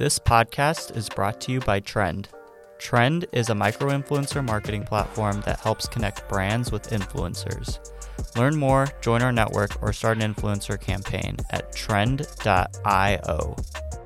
This podcast is brought to you by Trend. Trend is a micro influencer marketing platform that helps connect brands with influencers. Learn more, join our network, or start an influencer campaign at trend.io.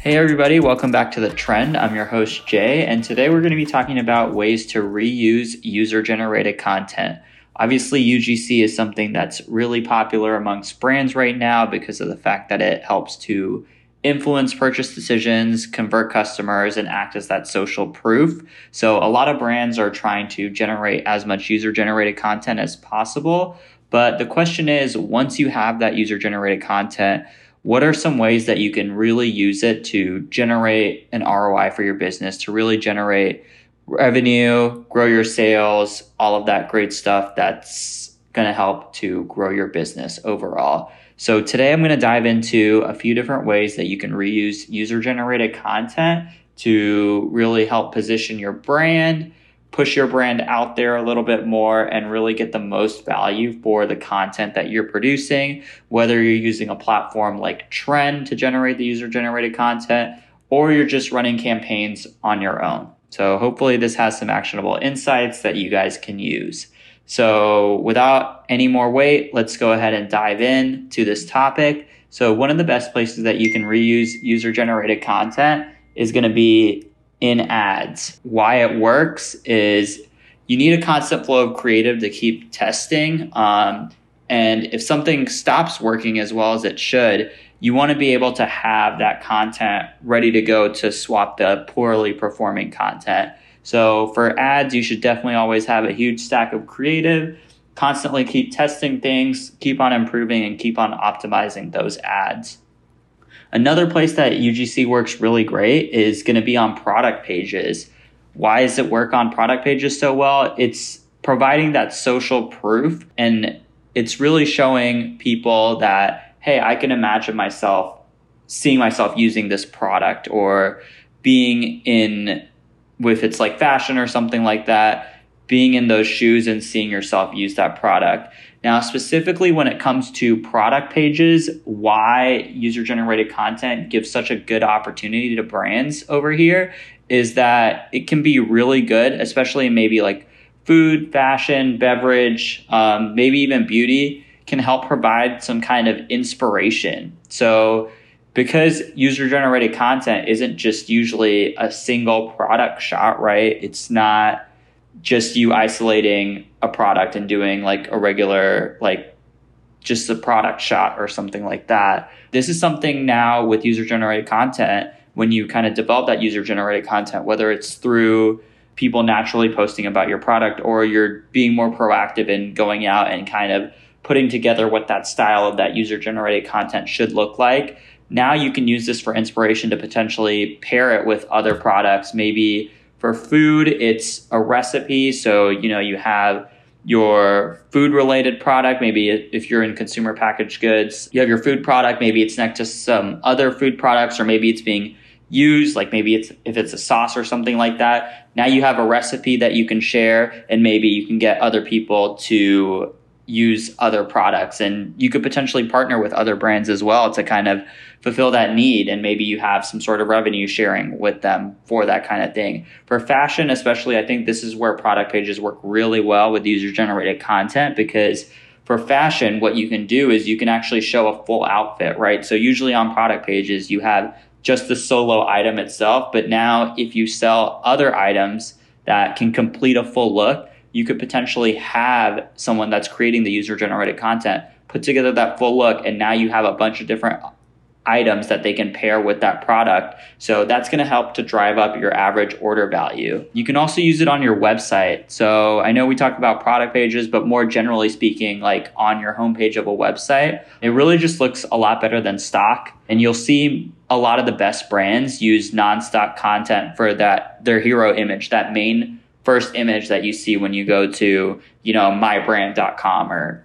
Hey, everybody, welcome back to The Trend. I'm your host, Jay, and today we're going to be talking about ways to reuse user generated content. Obviously, UGC is something that's really popular amongst brands right now because of the fact that it helps to influence purchase decisions, convert customers, and act as that social proof. So, a lot of brands are trying to generate as much user generated content as possible. But the question is once you have that user generated content, what are some ways that you can really use it to generate an ROI for your business, to really generate revenue, grow your sales, all of that great stuff that's going to help to grow your business overall. So today I'm going to dive into a few different ways that you can reuse user generated content to really help position your brand, push your brand out there a little bit more and really get the most value for the content that you're producing, whether you're using a platform like Trend to generate the user generated content or you're just running campaigns on your own. So hopefully this has some actionable insights that you guys can use. So without any more wait, let's go ahead and dive in to this topic. So one of the best places that you can reuse user generated content is going to be in ads. Why it works is you need a constant flow of creative to keep testing. Um, and if something stops working as well as it should, you want to be able to have that content ready to go to swap the poorly performing content. So for ads, you should definitely always have a huge stack of creative, constantly keep testing things, keep on improving, and keep on optimizing those ads. Another place that UGC works really great is going to be on product pages. Why does it work on product pages so well? It's providing that social proof and it's really showing people that hey, I can imagine myself seeing myself using this product or being in, if it's like fashion or something like that, being in those shoes and seeing yourself use that product. Now, specifically when it comes to product pages, why user generated content gives such a good opportunity to brands over here is that it can be really good, especially maybe like food, fashion, beverage, um, maybe even beauty can help provide some kind of inspiration. So, because user generated content isn't just usually a single product shot, right? It's not just you isolating a product and doing like a regular, like just a product shot or something like that. This is something now with user generated content, when you kind of develop that user generated content, whether it's through people naturally posting about your product or you're being more proactive in going out and kind of putting together what that style of that user generated content should look like. Now you can use this for inspiration to potentially pair it with other products. Maybe for food, it's a recipe. So, you know, you have your food related product. Maybe if you're in consumer packaged goods, you have your food product. Maybe it's next to some other food products, or maybe it's being used, like maybe it's if it's a sauce or something like that. Now you have a recipe that you can share, and maybe you can get other people to use other products and you could potentially partner with other brands as well to kind of fulfill that need and maybe you have some sort of revenue sharing with them for that kind of thing. For fashion especially i think this is where product pages work really well with user generated content because for fashion what you can do is you can actually show a full outfit right? So usually on product pages you have just the solo item itself but now if you sell other items that can complete a full look you could potentially have someone that's creating the user generated content put together that full look and now you have a bunch of different items that they can pair with that product. So that's going to help to drive up your average order value. You can also use it on your website. So I know we talked about product pages, but more generally speaking, like on your homepage of a website, it really just looks a lot better than stock. And you'll see a lot of the best brands use non-stock content for that, their hero image, that main first image that you see when you go to, you know, mybrand.com or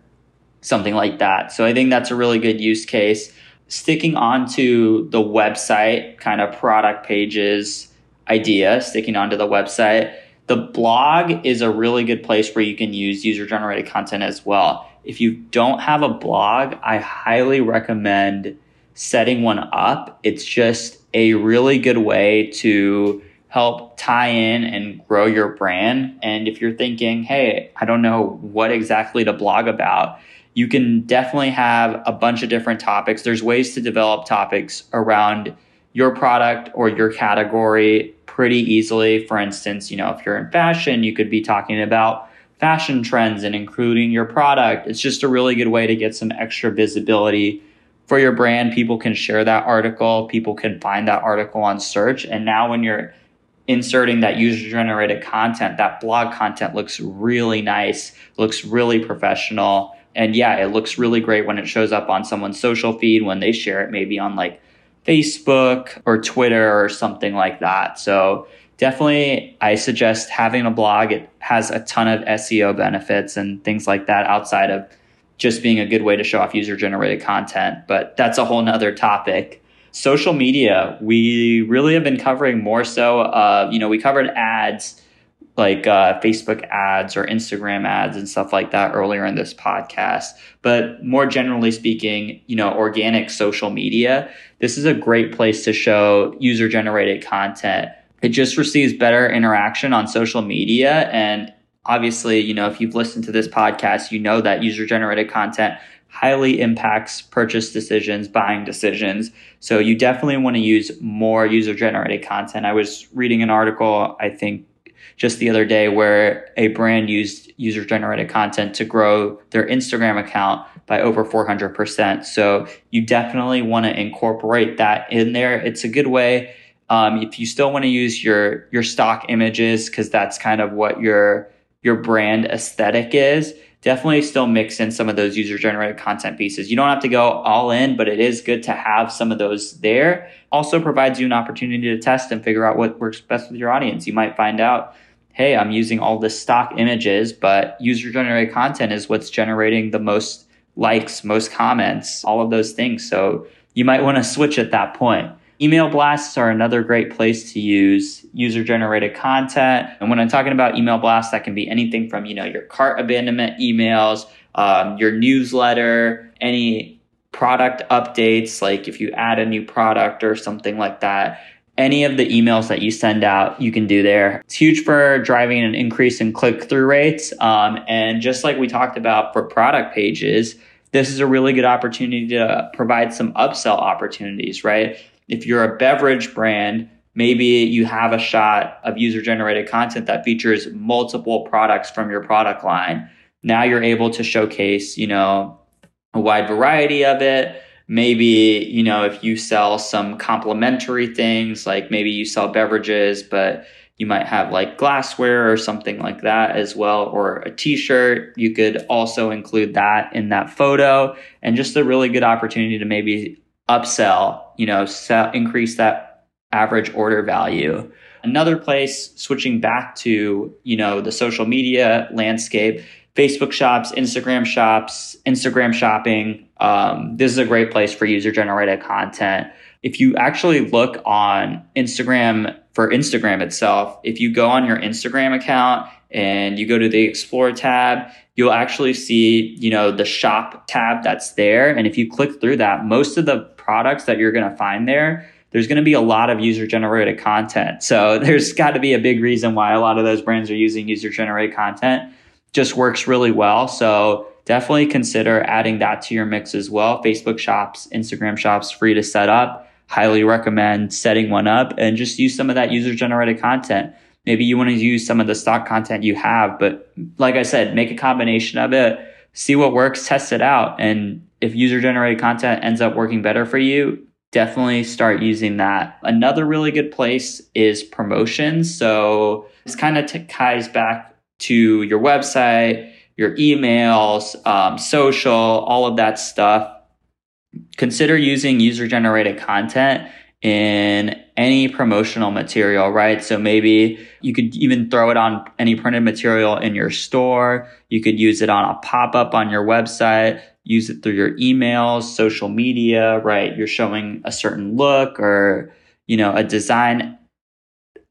something like that. So I think that's a really good use case. Sticking onto the website kind of product pages idea, sticking onto the website, the blog is a really good place where you can use user generated content as well. If you don't have a blog, I highly recommend setting one up. It's just a really good way to help tie in and grow your brand. And if you're thinking, hey, I don't know what exactly to blog about, you can definitely have a bunch of different topics. There's ways to develop topics around your product or your category pretty easily. For instance, you know, if you're in fashion, you could be talking about fashion trends and including your product. It's just a really good way to get some extra visibility for your brand. People can share that article, people can find that article on search. And now when you're inserting that user generated content, that blog content looks really nice, looks really professional. And yeah, it looks really great when it shows up on someone's social feed when they share it, maybe on like Facebook or Twitter or something like that. So definitely I suggest having a blog. It has a ton of SEO benefits and things like that outside of just being a good way to show off user generated content. But that's a whole nother topic. Social media, we really have been covering more so, uh, you know, we covered ads like uh, Facebook ads or Instagram ads and stuff like that earlier in this podcast. But more generally speaking, you know, organic social media, this is a great place to show user generated content. It just receives better interaction on social media. And obviously, you know, if you've listened to this podcast, you know that user generated content highly impacts purchase decisions, buying decisions. So you definitely want to use more user generated content. I was reading an article, I think just the other day where a brand used user generated content to grow their Instagram account by over 400%. So you definitely want to incorporate that in there. It's a good way. Um, if you still want to use your, your stock images, cause that's kind of what your, your brand aesthetic is, definitely still mix in some of those user generated content pieces. You don't have to go all in, but it is good to have some of those there. Also provides you an opportunity to test and figure out what works best with your audience. You might find out, hey, I'm using all the stock images, but user generated content is what's generating the most likes, most comments, all of those things. So you might want to switch at that point. Email blasts are another great place to use user generated content. And when I'm talking about email blasts, that can be anything from, you know, your cart abandonment emails, um, your newsletter, any product updates, like if you add a new product or something like that. Any of the emails that you send out, you can do there. It's huge for driving an increase in click through rates. Um, and just like we talked about for product pages, this is a really good opportunity to provide some upsell opportunities, right? If you're a beverage brand, maybe you have a shot of user generated content that features multiple products from your product line. Now you're able to showcase, you know, a wide variety of it. Maybe, you know, if you sell some complementary things, like maybe you sell beverages, but you might have like glassware or something like that as well, or a t shirt. You could also include that in that photo and just a really good opportunity to maybe upsell, you know, sell, increase that average order value. Another place, switching back to, you know, the social media landscape, Facebook shops, Instagram shops, Instagram shopping. Um, this is a great place for user generated content. If you actually look on Instagram for Instagram itself, if you go on your Instagram account and you go to the explore tab, you'll actually see, you know, the shop tab that's there. And if you click through that, most of the products that you're going to find there, there's going to be a lot of user generated content. So there's got to be a big reason why a lot of those brands are using user generated content. Just works really well. So definitely consider adding that to your mix as well. Facebook shops, Instagram shops, free to set up. Highly recommend setting one up and just use some of that user generated content. Maybe you want to use some of the stock content you have, but like I said, make a combination of it, see what works, test it out. And if user generated content ends up working better for you, definitely start using that. Another really good place is promotions. So this kind of ties back to your website, your emails, um, social, all of that stuff. Consider using user generated content in any promotional material, right? So maybe you could even throw it on any printed material in your store. You could use it on a pop up on your website, use it through your emails, social media, right? You're showing a certain look or, you know, a design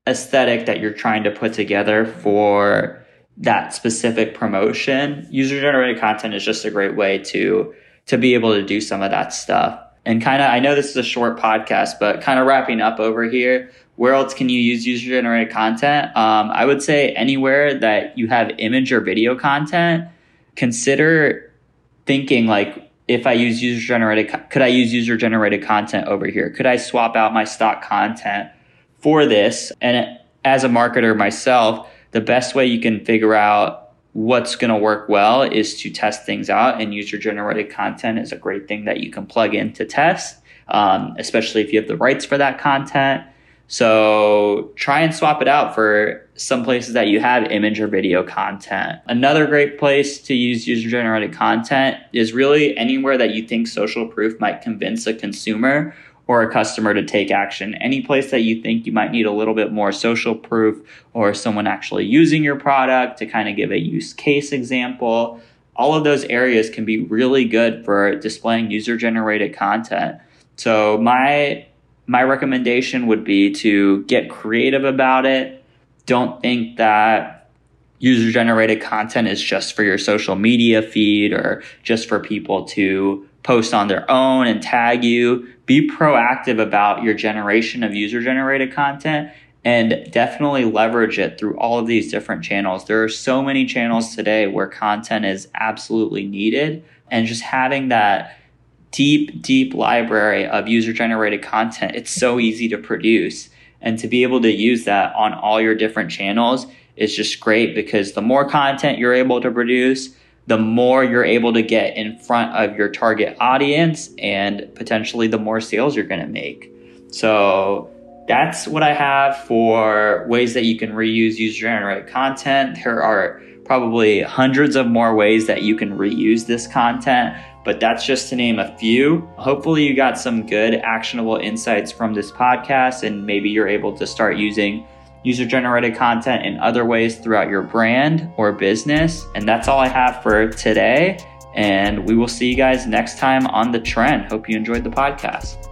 aesthetic that you're trying to put together for that specific promotion. User generated content is just a great way to to be able to do some of that stuff. And kind of, I know this is a short podcast, but kind of wrapping up over here. Where else can you use user generated content? Um, I would say anywhere that you have image or video content, consider thinking like, if I use user generated, could I use user generated content over here? Could I swap out my stock content for this? And as a marketer myself, the best way you can figure out what's going to work well is to test things out and user generated content is a great thing that you can plug in to test um, especially if you have the rights for that content so try and swap it out for some places that you have image or video content another great place to use user generated content is really anywhere that you think social proof might convince a consumer or a customer to take action. Any place that you think you might need a little bit more social proof or someone actually using your product to kind of give a use case example. All of those areas can be really good for displaying user generated content. So my my recommendation would be to get creative about it. Don't think that user generated content is just for your social media feed or just for people to post on their own and tag you. Be proactive about your generation of user generated content and definitely leverage it through all of these different channels. There are so many channels today where content is absolutely needed and just having that deep, deep library of user generated content, it's so easy to produce. And to be able to use that on all your different channels is just great because the more content you're able to produce, the more you're able to get in front of your target audience and potentially the more sales you're going to make. So that's what I have for ways that you can reuse user generated content. There are probably hundreds of more ways that you can reuse this content, but that's just to name a few. Hopefully, you got some good actionable insights from this podcast, and maybe you're able to start using user generated content in other ways throughout your brand or business. And that's all I have for today. And we will see you guys next time on The Trend. Hope you enjoyed the podcast.